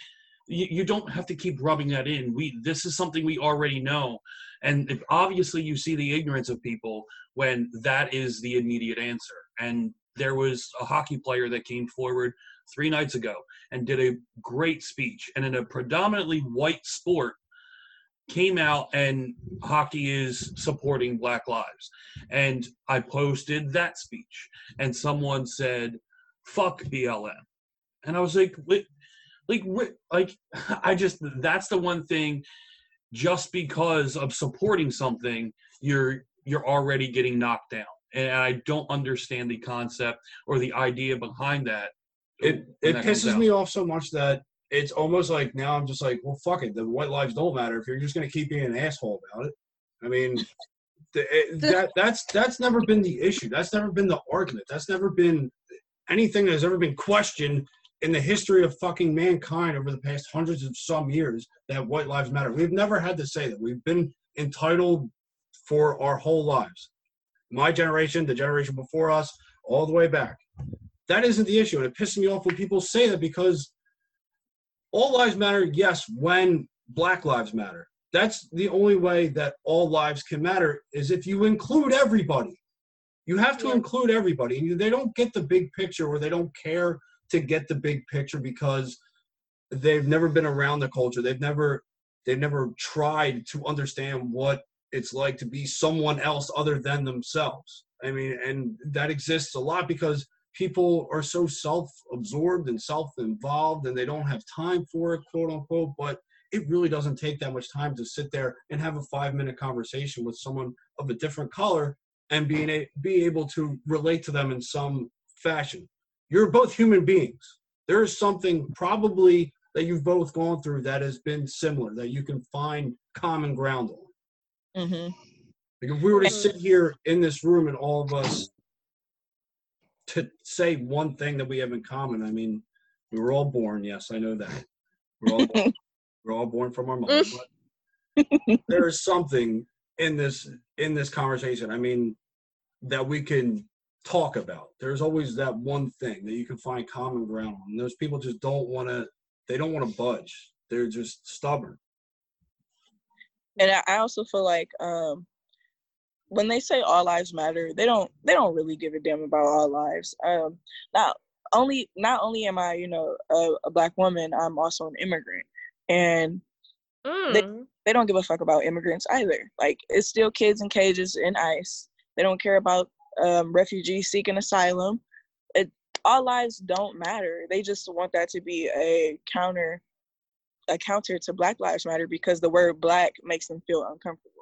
you, you don't have to keep rubbing that in. We this is something we already know, and if obviously you see the ignorance of people when that is the immediate answer. And there was a hockey player that came forward three nights ago and did a great speech, and in a predominantly white sport, came out and hockey is supporting Black Lives. And I posted that speech, and someone said, "Fuck BLM," and I was like. Like, like, <sighs> I just that's the one thing. Just because of supporting something, you're you're already getting knocked down, and I don't understand the concept or the idea behind that. It it that pisses me off so much that it's almost like now I'm just like, well, fuck it. The white lives don't matter if you're just gonna keep being an asshole about it. I mean, the, eh, <laughs> it, that that's that's never been the issue. That's never been the argument. That's never been anything that has ever been questioned in the history of fucking mankind over the past hundreds of some years that white lives matter. We've never had to say that. We've been entitled for our whole lives. My generation, the generation before us, all the way back. That isn't the issue. And it pisses me off when people say that because all lives matter, yes, when black lives matter. That's the only way that all lives can matter is if you include everybody. You have to Yeah. include everybody. And they don't get the big picture or they don't care to get the big picture because they've never been around the culture. They've never they've never tried to understand what it's like to be someone else other than themselves. I mean, and that exists a lot because people are so self-absorbed and self-involved and they don't have time for it, quote unquote. But it really doesn't take that much time to sit there and have a five-minute conversation with someone of a different color and being a, be able to relate to them in some fashion. You're both human beings. There is something probably that you've both gone through that has been similar that you can find common ground on. hmm Like if we were to sit here in this room and all of us to say one thing that we have in common, I mean, we were all born. Yes, I know that. We're all born, <laughs> we're all born from our mother. But <laughs> there is something in this in this conversation. I mean, that we can talk about. There's always that one thing that you can find common ground on. And those people just don't want to. They don't want to budge. They're just stubborn. and I, I also feel like um when they say all lives matter they don't they don't really give a damn about all lives um not only not only am i you know a, a black woman i'm also an immigrant and Mm. they don't give a fuck about immigrants either like it's still kids in cages in ice they don't care about um, refugees seeking asylum it all lives don't matter they just want that to be a counter a counter to black lives matter because the word black makes them feel uncomfortable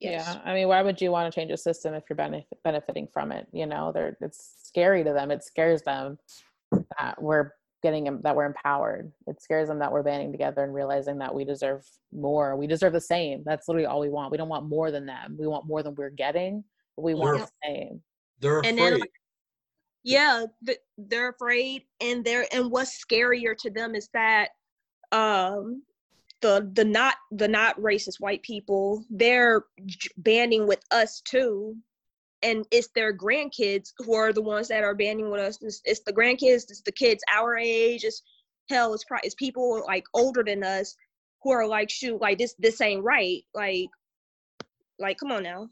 Yes. Yeah, I mean, why would you want to change a system if you're benef- benefiting from it? You know, they're it's scary to them. It scares them that we're getting that we're empowered. It scares them that we're banding together and realizing that we deserve more. We deserve the same. That's literally all we want. We don't want more than them. We want more than we're getting. But we want Sure. the same. They're And afraid. then, like- yeah they're afraid and they're and what's scarier to them is that um the the not the not racist white people they're banding with us too and it's their grandkids who are the ones that are banding with us it's, it's the grandkids it's the kids our age it's hell it's, pro- it's people like older than us who are like shoot like this this ain't right like like come on now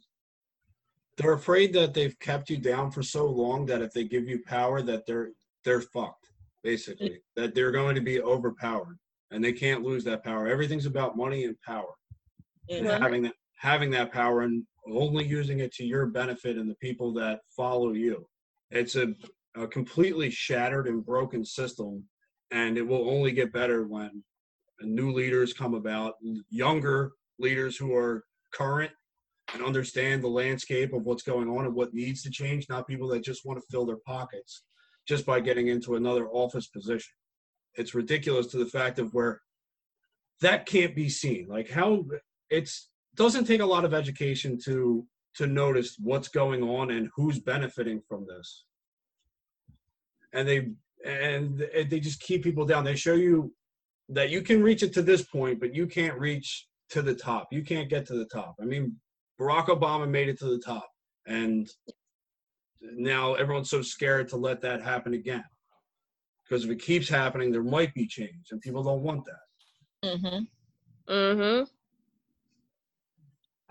They're afraid that they've kept you down for so long that if they give you power, that they're they're fucked. Basically, that they're going to be overpowered, and they can't lose that power. Everything's about money and power, and Mhm. having that having that power and only using it to your benefit and the people that follow you. It's a, a completely shattered and broken system, and it will only get better when new leaders come about, younger leaders who are current and understand the landscape of what's going on and what needs to change, not people that just want to fill their pockets just by getting into another office position. It's ridiculous to the fact of where that can't be seen. Like how it's doesn't take a lot of education to to notice what's going on and who's benefiting from this. And they and they just keep people down. They show you that you can reach it to this point, but you can't reach to the top. You can't get to the top. I mean, Barack Obama made it to the top, and now everyone's so scared to let that happen again. Because if it keeps happening, there might be change, and people don't want that. Mhm. mm-hmm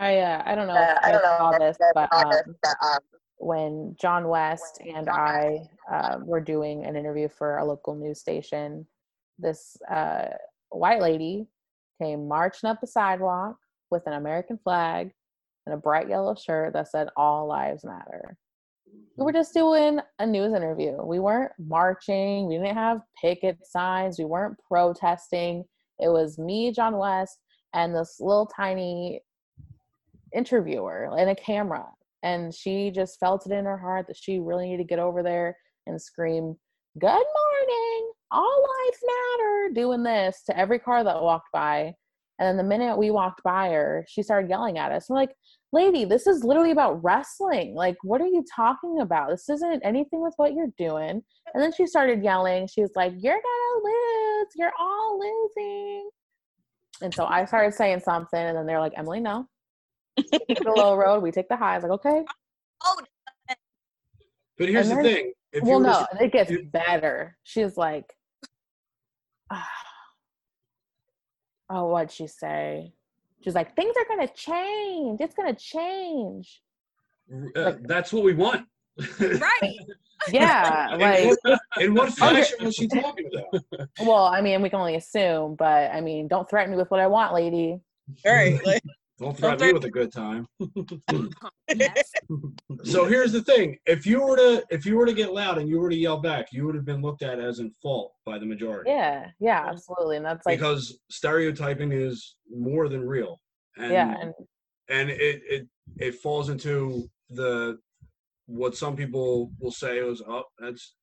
I uh, I don't know Uh, if I I don't know saw this, but um, um, when John West and I um, were doing an interview for a local news station, this uh, white lady came marching up the sidewalk with an American flag and a bright yellow shirt that said "All Lives Matter." We were mm-hmm. just doing a news interview. We weren't marching. We didn't have picket signs. We weren't protesting. It was me, John West, and this little tiny interviewer and a camera and she just felt it in her heart that she really needed to get over there and scream good morning all lives matter doing this to every car that walked by and then the minute we walked by her she started yelling at us. I'm like lady this is literally about wrestling. Like what are you talking about? This isn't anything with what you're doing. And then she started yelling. She was like you're gonna lose. You're all losing. And so i started saying something and then they're like emily no. Take the <laughs> low road, we take the high. I was like, okay. oh But here's the thing: if well, no, it gets if- better. She's like, oh, what'd she say? She's like, things are gonna change. It's gonna change. Uh, that's what we want. right <laughs> Yeah, in, like, what, in what <laughs> fashion was she talking about? well, I mean, we can only assume, but I mean, don't threaten me with what I want, lady. All right. Like, Don't threaten me with a good time. <laughs> yes. So here's the thing: if you were to if you were to get loud and you were to yell back, you would have been looked at as in fault by the majority. Yeah, yeah, absolutely. And that's like, because stereotyping is more than real. And, yeah, and and it, it it falls into the what some people will say is oh that's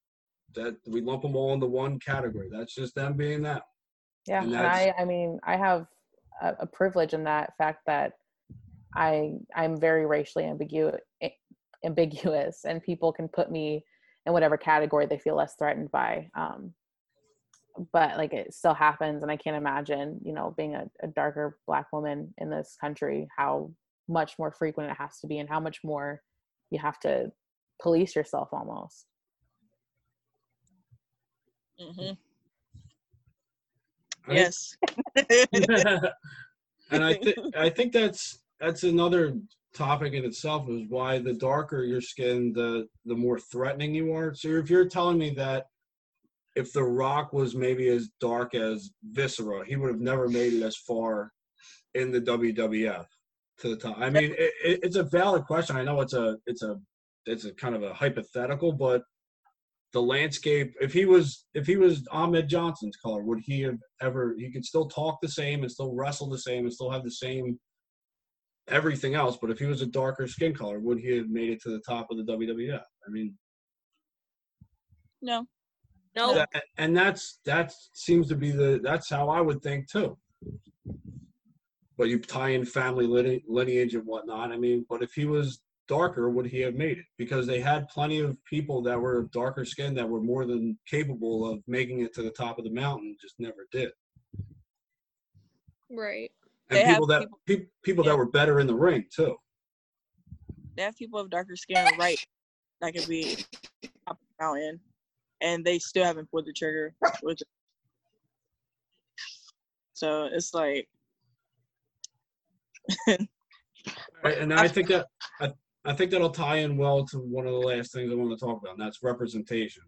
that we lump them all into one category. That's just them being that. yeah And and i i mean i have a, a privilege in that fact that i i'm very racially ambiguous ambiguous and people can put me in whatever category they feel less threatened by um but like it still happens and i can't imagine you know being a, a darker black woman in this country how much more frequent it has to be and how much more you have to police yourself almost mhm. I- Yes. <laughs> and I think I think that's that's another topic in itself is why the darker your skin, the the more threatening you are. So if you're telling me that if The Rock was maybe as dark as Viscera, he would have never made it as far in the WWF to the top. I mean, it, it's a valid question. I know it's a it's a it's a kind of a hypothetical, but the landscape if he was if he was Ahmed Johnson's color, would he have ever he could still talk the same and still wrestle the same and still have the same everything else, but if he was a darker skin color, would he have made it to the top of the WWF? I mean no. no that, and that's that seems to be the that's how I would think too. But you tie in family lineage and whatnot. I mean, but if he was darker, would he have made it? Because they had plenty of people that were darker skinned that were more than capable of making it to the top of the mountain, just never did. Right. And They people that people- pe- people yeah. that were better in the ring too. They have people of darker skin right that could be top the mountain, and they still haven't pulled the trigger. Which, so it's like, Right, and I think that I, I think that'll tie in well to one of the last things I want to talk about, and that's representation,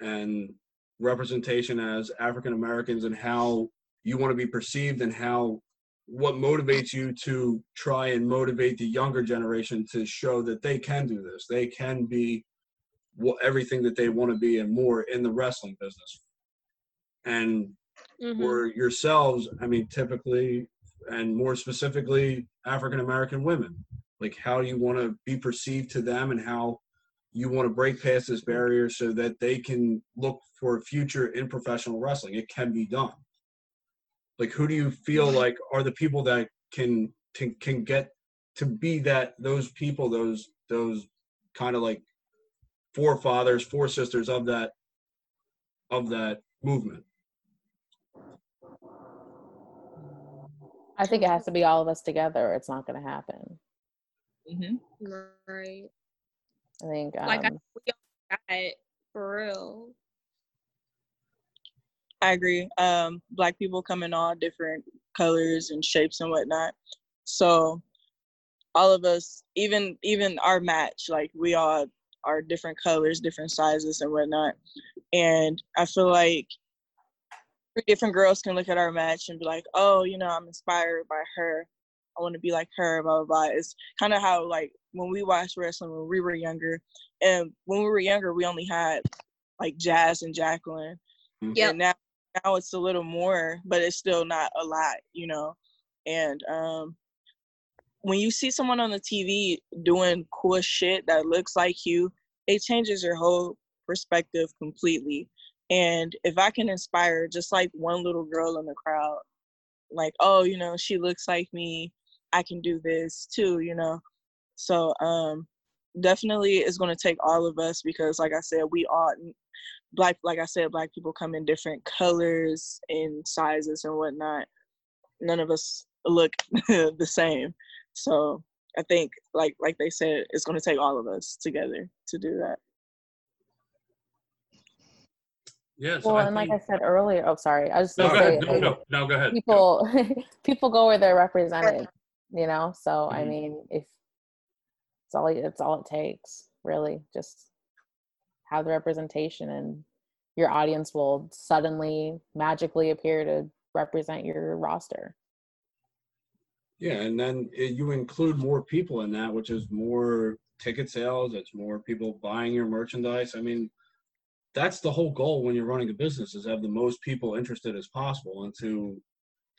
and representation as African Americans and how you want to be perceived and how what motivates you to try and motivate the younger generation to show that they can do this, they can be everything that they want to be and more in the wrestling business, and Mhm. for yourselves, I mean, typically and more specifically, African American women. Like, how you want to be perceived to them and how you want to break past this barrier so that they can look for a future in professional wrestling? It can be done. Like, who do you feel like are the people that can can, can get to be that those people, those those kind of like forefathers, foresisters of that of that movement? I think it has to be all of us together. Or it's not going to happen. Mhm. Right. I think. Um, Like I, we all got it for real. I agree. Um, black people come in all different colors and shapes and whatnot. So all of us, even even our match, like we all are different colors, different sizes and whatnot. And I feel like three different girls can look at our match and be like, oh, you know, I'm inspired by her. I want to be like her, blah, blah, blah. It's kind of how, like, when we watched wrestling when we were younger, and when we were younger, we only had like Jazz and Jacqueline. Yeah. And now, now it's a little more, but it's still not a lot, you know. And um, when you see someone on the TV doing cool shit that looks like you, it changes your whole perspective completely. And if I can inspire just like one little girl in the crowd, like, oh, you know, she looks like me, I can do this too, you know. So um definitely it's gonna take all of us because like I said, we all black like I said, black people come in different colors and sizes and whatnot. None of us look <laughs> the same. So I think like like they said, it's gonna take all of us together to do that. Yes. well, I and like I said earlier, oh, sorry, I was just no, gonna go say, ahead. No, no, no, go ahead. people <laughs> people go where they're represented, you know. So I Mhm. mean, if it's all it's all it takes, really, just have the representation, and your audience will suddenly magically appear to represent your roster. Yeah, and then it, you include more people in that, which is more ticket sales. It's more people buying your merchandise. I mean, that's the whole goal when you're running a business is have the most people interested as possible, and to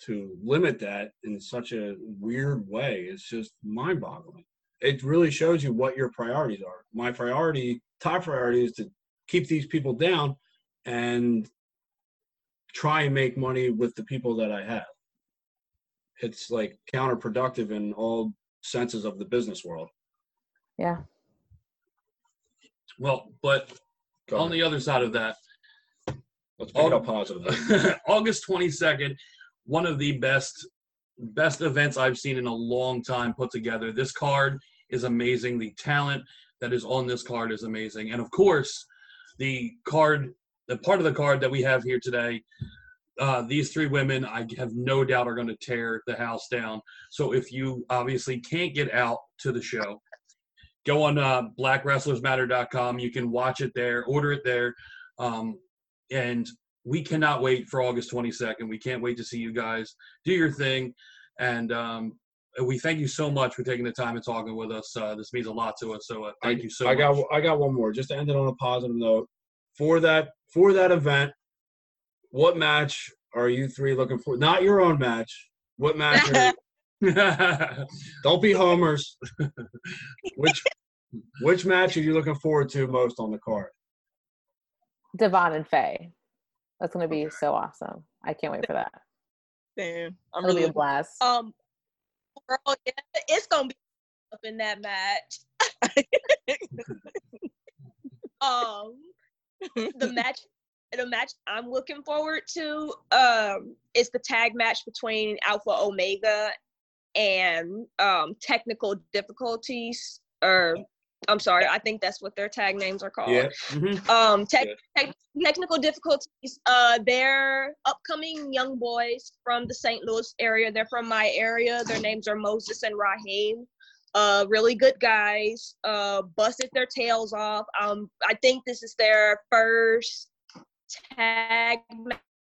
to limit that in such a weird way is just mind-boggling. It really shows you what your priorities are. My priority, top priority, is to keep these people down and try and make money with the people that I have it's like counterproductive in all senses of the business world. Yeah, Well, but on the other side of that, Let's pick it all- up positive. <laughs> August 22nd, one of the best best events I've seen in a long time put together. This card is amazing. The talent that is on this card is amazing. And of course, the card, the part of the card that we have here today, uh, these three women, I have no doubt, are going to tear the house down. So if you obviously can't get out to the show, go on uh, blackwrestlersmatter.com. You can watch it there, order it there. Um, and we cannot wait for August 22nd. We can't wait to see you guys do your thing. And um, we thank you so much for taking the time and talking with us. Uh, this means a lot to us. So uh, thank you so I much. got I got one more. Just to end it on a positive note. For that for that event, what match are you three looking for? Not your own match. What match? Are, <laughs> <laughs> don't be homers. which which match are you looking forward to most on the card? Devon and Faye. That's gonna be so awesome. I can't wait for that. Damn, I'm It'll really a blast. Um, girl, yeah, it's gonna be up in that match. <laughs> um the <laughs> match the match I'm looking forward to um is the tag match between Alpha Omega and um technical difficulties or I'm sorry, I think that's what their tag names are called. Yeah. Mhm. Um tech, tech, technical difficulties uh they're upcoming young boys from the St. Louis area. They're from my area. Their names are Moses and Raheem uh really good guys uh busted their tails off um i think this is their first tag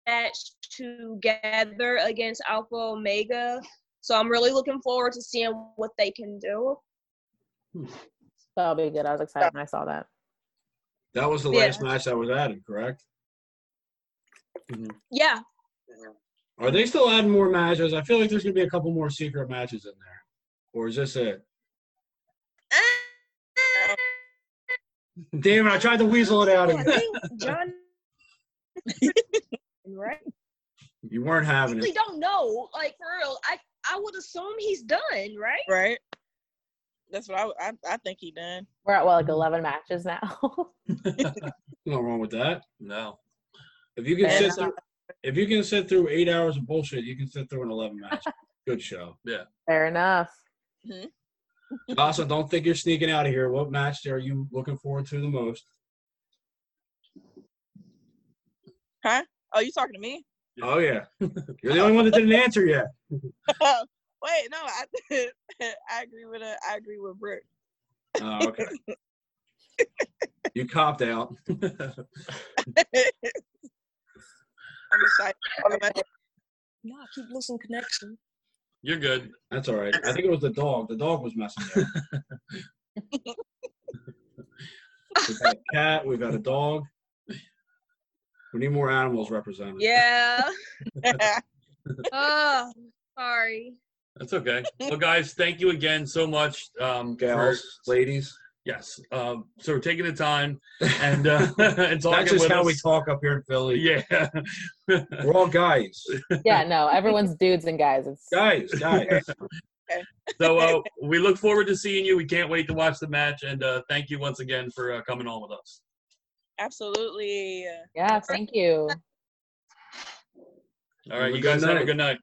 match together against alpha omega so i'm really looking forward to seeing what they can do That'll be good. I was excited when I saw that. That was the Yeah. last match that was added, correct? Mm-hmm. yeah Are they still adding more matches? I feel like there's gonna be a couple more secret matches in there, or is this it? Damn it! I tried to weasel it out. Yeah, I Again. john <laughs> right You weren't I having really it. don't know like for real i i would assume he's done right right? That's what I, I I think he done. We're at well like eleven matches now. <laughs> <laughs> No wrong with that. No. If you can Fair sit enough. through, if you can sit through eight hours of bullshit, you can sit through an eleven match. <laughs> Good show. Yeah. Fair enough. Hmm? Also, don't think you're sneaking out of here. What match are you looking forward to the most? Huh? Oh, you talking to me? Oh yeah, you're the only one that didn't answer yet. Wait, no, I <laughs> I agree with uh, I agree with Brick. Oh, okay. <laughs> you copped out. <laughs> I'm excited. I'm excited. No, I keep losing connection. You're good. That's all right. I think it was the dog. The dog was messing up. we've got a cat. We've got a dog. We need more animals represented. yeah oh sorry That's okay. Well, guys, thank you again so much. Um, for, Gals, ladies. yes. Um, so we're taking the time and uh, <laughs> and talking That's just how us. we talk up here in Philly. Yeah. <laughs> We're all guys. Yeah, no, everyone's dudes and guys. It's Guys, guys. <laughs> so uh, we look forward to seeing you. We can't wait to watch the match. And uh, thank you once again for uh, coming on with us. Absolutely. yeah, thank you. All right, Have you good guys have a good night.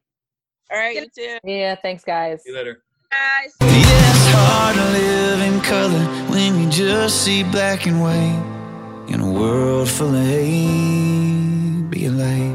All right, you too. Yeah, thanks guys. See you later. guys Yeah, it's hard to live in color when you just see black and white in a world full of hate. Be a light.